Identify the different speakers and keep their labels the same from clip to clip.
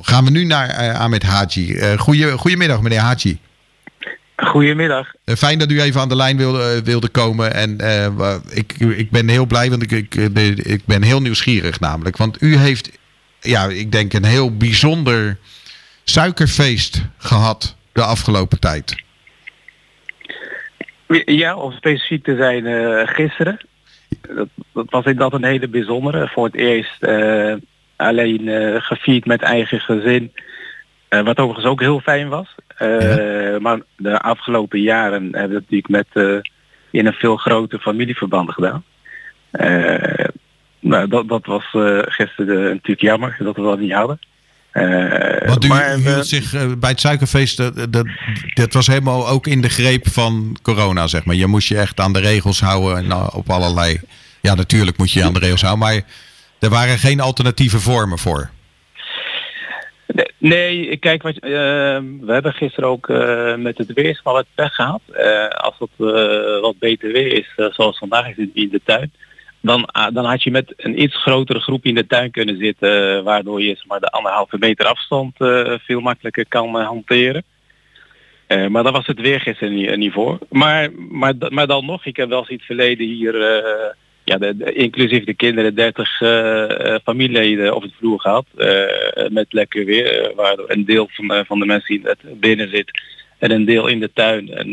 Speaker 1: gaan we nu naar uh, Ahmed Haji. Uh, goeie, goedemiddag, meneer Haji.
Speaker 2: Goedemiddag.
Speaker 1: Uh, fijn dat u even aan de lijn wilde, wilde komen. En ik, ik ben heel blij, want ik, ik, ik ben heel nieuwsgierig namelijk. Want u heeft, ja, ik denk een heel bijzonder suikerfeest gehad de afgelopen tijd.
Speaker 2: Ja, om specifiek te zijn gisteren. Dat, dat was inderdaad een hele bijzondere. Voor het eerst alleen uh, gevierd met eigen gezin. Uh, wat overigens ook heel fijn was. Uh, Maar de afgelopen jaren hebben we het natuurlijk met in een veel groter familieverband gedaan. nou, dat, dat was gisteren natuurlijk jammer dat we dat niet hadden.
Speaker 1: Want u maar, hield zich bij het suikerfeest, dat, dat, dat, was helemaal ook in de greep van corona, zeg maar. Je moest je echt aan de regels houden en op allerlei... Ja, natuurlijk moet je je aan de regels houden, maar er waren geen alternatieve vormen voor.
Speaker 2: Nee, kijk, wat, uh, we hebben gisteren ook uh, met het weersval het pech gehad. Uh, als het wat beter weer is, zoals vandaag is in de tuin, dan, dan had je met een iets grotere groep in de tuin kunnen zitten, waardoor je maar, de anderhalve meter afstand veel makkelijker kan hanteren. maar dat was het weer gisteren niet, voor. Maar, maar, maar dan nog, ik heb wel eens verleden hier ja, de, inclusief de kinderen 30 uh, familieleden of het vloer gehad. Uh, met lekker weer. waar een deel van, van de mensen die binnen zit en een deel in de tuin. En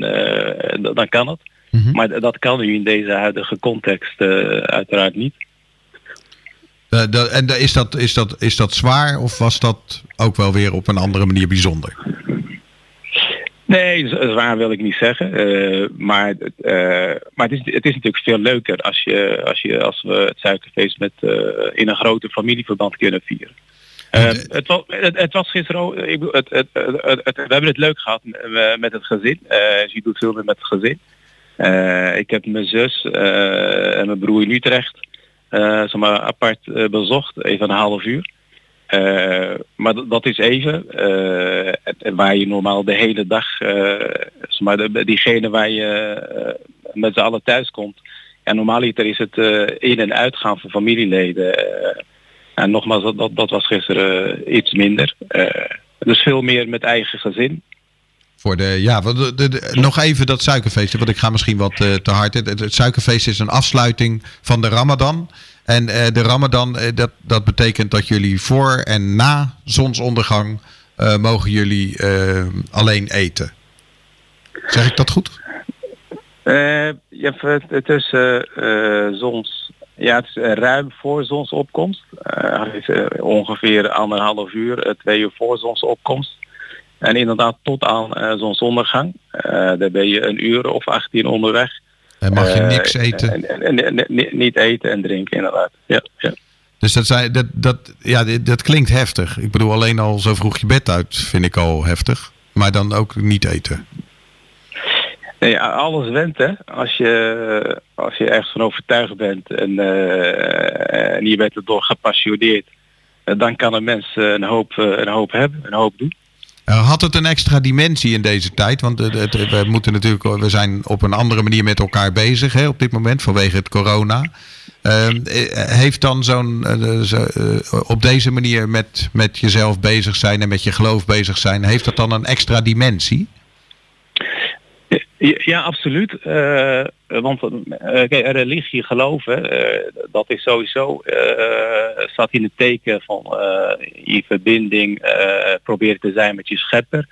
Speaker 2: dan kan het. Mm Maar dat kan nu in deze huidige context uiteraard niet.
Speaker 1: En is dat, is, dat, is dat zwaar of was dat ook wel weer op een andere manier bijzonder?
Speaker 2: Nee, zwaar wil ik niet zeggen. Uh, maar uh, maar het, is, het is natuurlijk veel leuker als, je, als, je, als we het suikerfeest met, uh, in een grote familieverband kunnen vieren. het, was, het, het, was gisteren ik, het, het, we hebben het leuk gehad met het gezin. je doet veel meer met het gezin. ik heb mijn zus en mijn broer in Utrecht zeg maar, apart bezocht, even een half uur. Uh, maar dat is even uh, waar je normaal de hele dag, uh, maar de, diegene waar je met z'n allen thuis komt. Ja, normaaliter is het in- en uitgaan van familieleden. en nogmaals, dat, dat, was gisteren iets minder. dus veel meer met eigen gezin.
Speaker 1: Voor de, ja, de, de, nog even dat suikerfeest, want ik ga misschien wat te hard. Het, het suikerfeest is een afsluiting van de Ramadan. En uh, de Ramadan, uh, dat, dat betekent dat jullie voor en na zonsondergang uh, mogen jullie alleen eten. Zeg ik dat goed?
Speaker 2: ja, het is zons. Ja, het is ruim voor zonsopkomst. ongeveer anderhalf uur, twee uur voor zonsopkomst. En inderdaad tot aan zonsondergang. daar ben je een uur of 18 onderweg.
Speaker 1: En mag je niks eten?
Speaker 2: En, en, niet eten en drinken, inderdaad. Ja, ja.
Speaker 1: Dus dat, zei, dat, dat, ja, dat klinkt heftig. Ik bedoel, alleen al zo vroeg je bed uit vind ik al heftig. Maar dan ook niet eten.
Speaker 2: Nee, alles went hè. Als je, als je ergens van overtuigd bent en, uh, en je bent erdoor gepassioneerd, dan kan een mens een hoop, een hoop hebben, een hoop doen.
Speaker 1: Eh, had het een extra dimensie in deze tijd? Want we moeten natuurlijk, we zijn op een andere manier met elkaar bezig hè, op dit moment vanwege het corona. Eh, heeft dan zo'n uh, op deze manier met, met jezelf bezig zijn en met je geloof bezig zijn, heeft dat dan een extra dimensie?
Speaker 2: Ja, absoluut. Uh, want uh, religie, geloven, uh, dat is sowieso staat in het teken van je verbinding proberen te zijn met je schepper.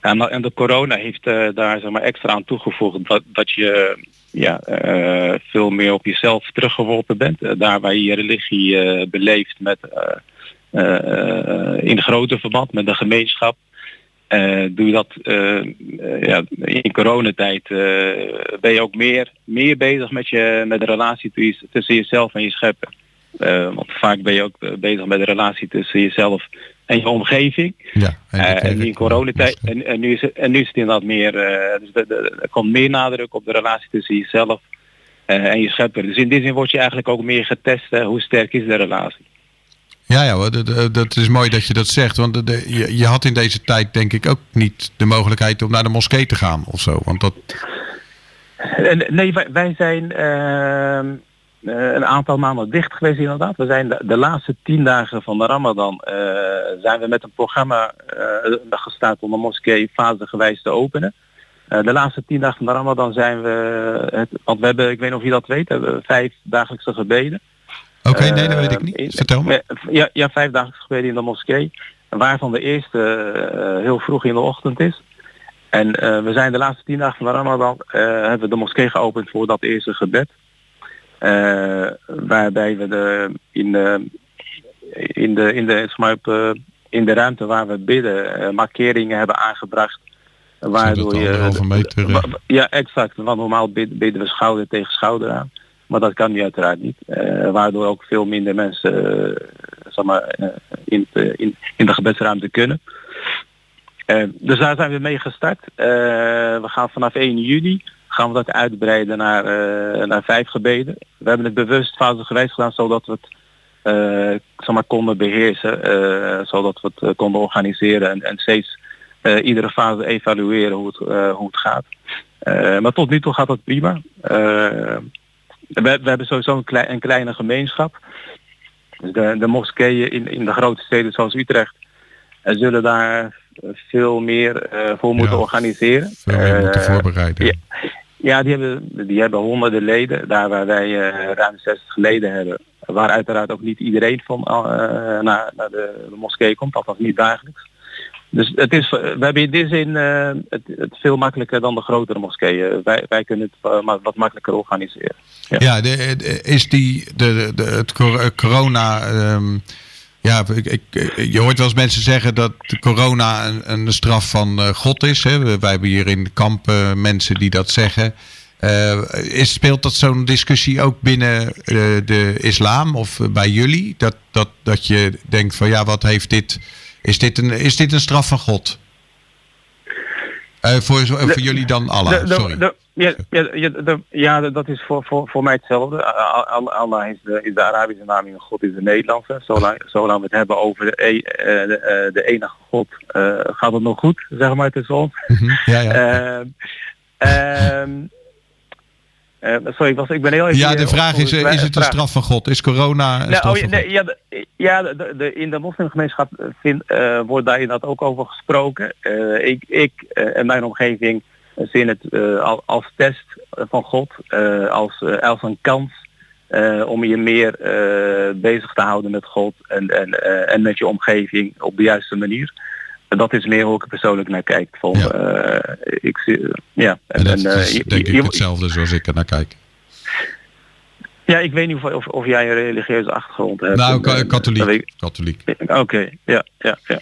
Speaker 2: En, en de corona heeft daar zeg maar, extra aan toegevoegd dat, dat je ja, veel meer op jezelf teruggeworpen bent. daar waar je je religie beleeft met, in grote verband met de gemeenschap. Uh, doe je dat uh, ja, in coronatijd, uh, ben je ook meer, meer bezig met, je, met de relatie tussen jezelf en je scheppen. want vaak ben je ook bezig met de relatie tussen jezelf en je omgeving. Ja, en, in coronatijd. En, en, nu is het, en nu is het inderdaad meer, dus de, de, er komt meer nadruk op de relatie tussen jezelf en je schepper. Dus in die zin word je eigenlijk ook meer getest. hoe sterk is de relatie?
Speaker 1: Ja, ja dat, dat is mooi dat je dat zegt. Want de, je, je, had in deze tijd denk ik ook niet de mogelijkheid om naar de moskee te gaan of zo. Want dat...
Speaker 2: Nee, wij, zijn... Uh, een aantal maanden dicht geweest inderdaad. We zijn de, laatste tien dagen van de Ramadan zijn we met een programma gestart om de moskee fasegewijs te openen. de laatste tien dagen van de Ramadan zijn we, het, want we hebben, ik weet niet of je dat weet, hebben we vijf dagelijkse gebeden.
Speaker 1: Oké, nee, dat weet ik niet. Vertel me.
Speaker 2: Ja, ja vijf dagelijkse gebeden in de moskee. Waarvan de eerste heel vroeg in de ochtend is. En eh, we zijn de laatste tien dagen van de Ramadan uh, hebben we de moskee geopend voor dat eerste gebed. Uh, waarbij we de, in, de, in, de, in, de, op, in de ruimte waar we bidden markeringen hebben aangebracht.
Speaker 1: Waardoor je. Meter,
Speaker 2: ja, exact. Want normaal bidden we schouder tegen schouder aan. Maar dat kan nu uiteraard niet. waardoor ook veel minder mensen zeg maar, in, in, in de gebedsruimte kunnen. Eh, dus daar zijn we mee gestart. Eh, we gaan vanaf 1 juni gaan we dat uitbreiden naar, naar vijf gebeden. We hebben het bewust fase geweest gedaan zodat we het zeg maar, konden beheersen, zodat we het konden organiseren en, en steeds iedere fase evalueren hoe het, hoe het gaat. maar tot nu toe gaat dat prima. We, we, hebben sowieso een, klein, een kleine gemeenschap. Dus de, de moskeeën in, in de grote steden zoals Utrecht zullen daar veel meer eh, voor moeten organiseren.
Speaker 1: Veel meer moeten
Speaker 2: eh,
Speaker 1: voorbereiden.
Speaker 2: Ja, ja, die, hebben, die hebben honderden leden, daar waar wij eh, ruim 60 leden hebben. Waar uiteraard ook niet iedereen van naar, naar de, de moskee komt, althans niet dagelijks. Dus het is, we hebben in die zin het, het, veel makkelijker dan de grotere moskeeën. Wij, wij kunnen het wat makkelijker organiseren.
Speaker 1: Ja, ja is die de, de, het corona ehm, ja, ik, je hoort wel eens mensen zeggen dat corona een, een straf van God is. Hè? Wij hebben hier in de kamp uh, mensen die dat zeggen. Is, speelt dat zo'n discussie ook binnen de islam of bij jullie? Dat, dat, dat je denkt van ja, wat heeft dit? Is dit een, is dit een straf van God? voor, voor jullie dan Allah, sorry.
Speaker 2: Ja, ja, ja, dat is voor, voor, voor mij hetzelfde. Allah is de, is de Arabische naam en God is de Nederlandse. Zolang, zolang we het hebben over de, e, eh, de, eh, de enige God, uh, gaat het nog goed, zeg maar tussen ons.
Speaker 1: Mhm, ja, ja.
Speaker 2: uh, sorry, was, ik ben heel even...
Speaker 1: Ja, de vraag is, is het een straf van God? Is corona een straf oh,
Speaker 2: nee, ja, de, ja de, de, in de moslimgemeenschap vind, wordt daar inderdaad ook over gesproken. ik ik en mijn omgeving zien het uh, als test van God, als, als een kans om je meer bezig te houden met God en, en, en met je omgeving op de juiste manier. En dat is meer hoe ik persoonlijk naar kijk. Van, ja. ik, ja.
Speaker 1: En, en dat is denk ik hetzelfde zoals ik er naar kijk.
Speaker 2: Ja, ik weet niet of, of, of jij een religieuze achtergrond hebt.
Speaker 1: Nou, katholiek. katholiek.
Speaker 2: Oké, ja, ja, ja.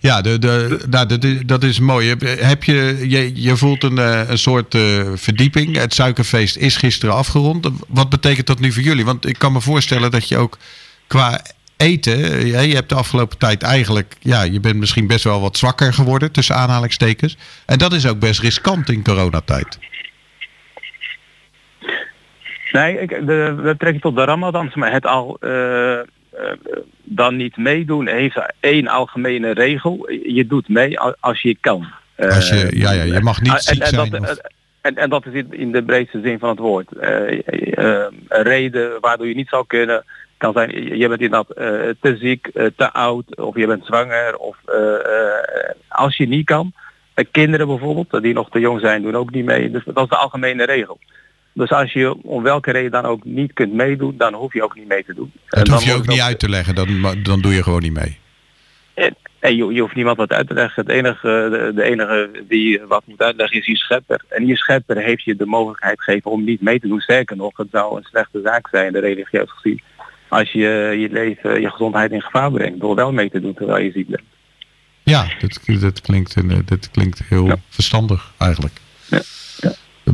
Speaker 1: Ja, de, de, nou, de, dat is mooi. Heb je, je, je voelt een, eh, een soort uh, verdieping. Het suikerfeest is gisteren afgerond. Wat betekent dat nu voor jullie? Want ik kan me voorstellen dat je ook qua eten, je hebt de afgelopen tijd eigenlijk, ja, je bent misschien best wel wat zwakker geworden tussen aanhalingstekens. En dat is ook best riskant in coronatijd.
Speaker 2: Nee, ik, de, we trekken tot de Ramadan, maar het al uh, eh, dan niet meedoen heeft één algemene regel. Je doet mee als je kan.
Speaker 1: Als je, ja, ja, je mag niet
Speaker 2: en,
Speaker 1: ziek zijn.
Speaker 2: Dat, en, en, dat is in de breedste zin van het woord. Uh, uh, een reden waardoor je niet zou kunnen kan zijn, je bent inderdaad uh, te ziek, te oud of je bent zwanger. Of als je niet kan. kinderen bijvoorbeeld, die nog te jong zijn, doen ook niet mee. Dus dat is de algemene regel. Dus als je om welke reden dan ook niet kunt meedoen, dan hoef je ook niet mee te doen.
Speaker 1: Dat en hoef je ook niet uit te leggen, dan, dan doe je gewoon niet mee.
Speaker 2: En, je, je, hoeft niemand wat uit te leggen. Het enige, de, de, enige die wat moet uitleggen is je schepper. En je schepper heeft je de mogelijkheid gegeven om niet mee te doen. Sterker nog, het zou een slechte zaak zijn, de religieus gezien, als je je leven, je gezondheid in gevaar brengt door wel mee te doen terwijl je ziek bent.
Speaker 1: Ja, dat, dat, klinkt, dat klinkt heel verstandig eigenlijk. Ja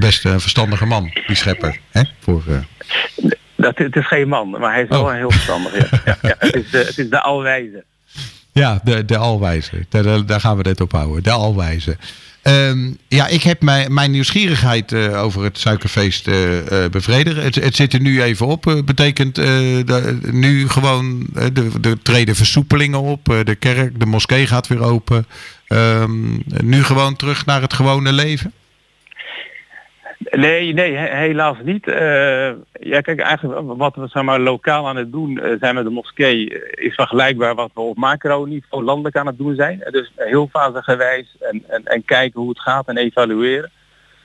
Speaker 1: best een verstandige man, die schepper. Hè? Voor, uh...
Speaker 2: dat, het is geen man, maar hij is wel oh. heel verstandig. Ja. ja, ja, het, is de, het is de alwijze.
Speaker 1: Ja, de, de alwijze. Daar, daar gaan we dit op houden. De alwijze. Um, ja, ik heb mijn, mijn nieuwsgierigheid uh, over het suikerfeest uh, uh, bevredigen. Het, het, zit er nu even op. betekent de, nu gewoon de, de treden versoepelingen op. de kerk, de moskee gaat weer open. Um, nu gewoon terug naar het gewone leven?
Speaker 2: Nee, nee, helaas niet. Uh, ja, kijk, eigenlijk wat we zeg maar, lokaal aan het doen zijn met de moskee is vergelijkbaar wat we op macro-niveau landelijk aan het doen zijn. Dus heel fasegewijs en, en, en kijken hoe het gaat en evalueren.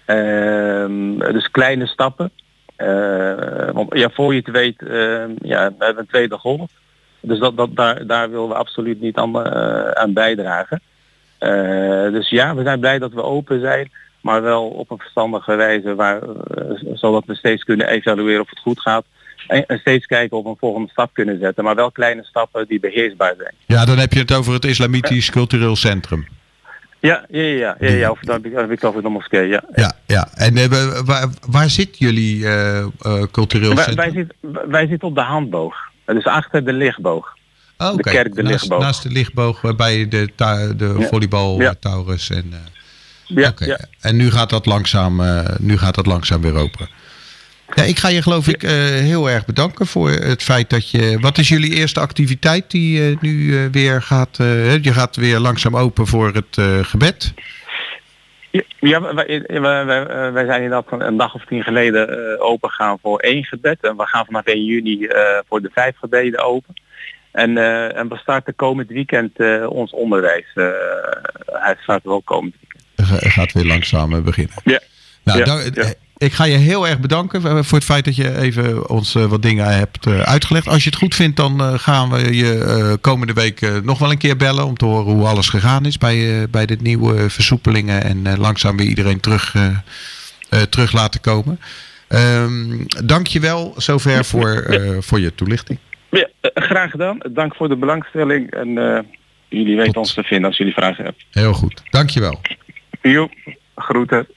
Speaker 2: Ehm, dus kleine stappen. want ja, voor je het weet, ehm, ja, we hebben een tweede golf. Dus dat, dat, daar, daar willen we absoluut niet aan, aan bijdragen. dus ja, we zijn blij dat we open zijn maar wel op een verstandige wijze, waar, eh, zodat we steeds kunnen evalueren of het goed gaat. En steeds kijken of we een volgende stap kunnen zetten. Maar wel kleine stappen die beheersbaar zijn.
Speaker 1: Ja, dan heb je het over het Islamitisch Cultureel Centrum.
Speaker 2: Ja, ja, ja, ja, ja, of dan heb ik over de moskee, ja.
Speaker 1: Ja, ja. En uh, waar, waar zit jullie uh, uh, cultureel
Speaker 2: wij,
Speaker 1: centrum?
Speaker 2: Wij, zit, wij zitten op de handboog. Dus achter de lichtboog.
Speaker 1: Oh,
Speaker 2: de kerk de
Speaker 1: naast,
Speaker 2: lichtboog.
Speaker 1: Naast de lichtboog bij de, de ja. volleybal ja. Taurus en...
Speaker 2: Ja, okay. ja,
Speaker 1: En nu gaat dat langzaam, uh, nu gaat dat langzaam weer open. Ja, ik ga je geloof ik uh, heel erg bedanken voor het feit dat je. Wat is jullie eerste activiteit die uh, nu weer gaat? je gaat weer langzaam open voor het gebed.
Speaker 2: Ja, wij, wij, zijn inderdaad een dag of tien geleden open gaan voor één gebed. En we gaan vanaf 1 juni voor de vijf gebeden open. En, en we starten komend weekend ons onderwijs. hij start wel komend weekend
Speaker 1: gaat weer langzaam beginnen.
Speaker 2: Ja.
Speaker 1: Nou,
Speaker 2: ja, ja.
Speaker 1: Ik ga je heel erg bedanken voor het feit dat je even ons wat dingen hebt uitgelegd. Als je het goed vindt, dan gaan we je komende week nog wel een keer bellen om te horen hoe alles gegaan is bij, bij de nieuwe versoepelingen en langzaam weer iedereen terug, terug laten komen. Um, dank je wel zover voor, voor je toelichting.
Speaker 2: Ja, graag gedaan. Dank voor de belangstelling en jullie weten Tot. ons te vinden als jullie vragen hebben.
Speaker 1: Heel goed. Dank je wel.
Speaker 2: Jo, groeten.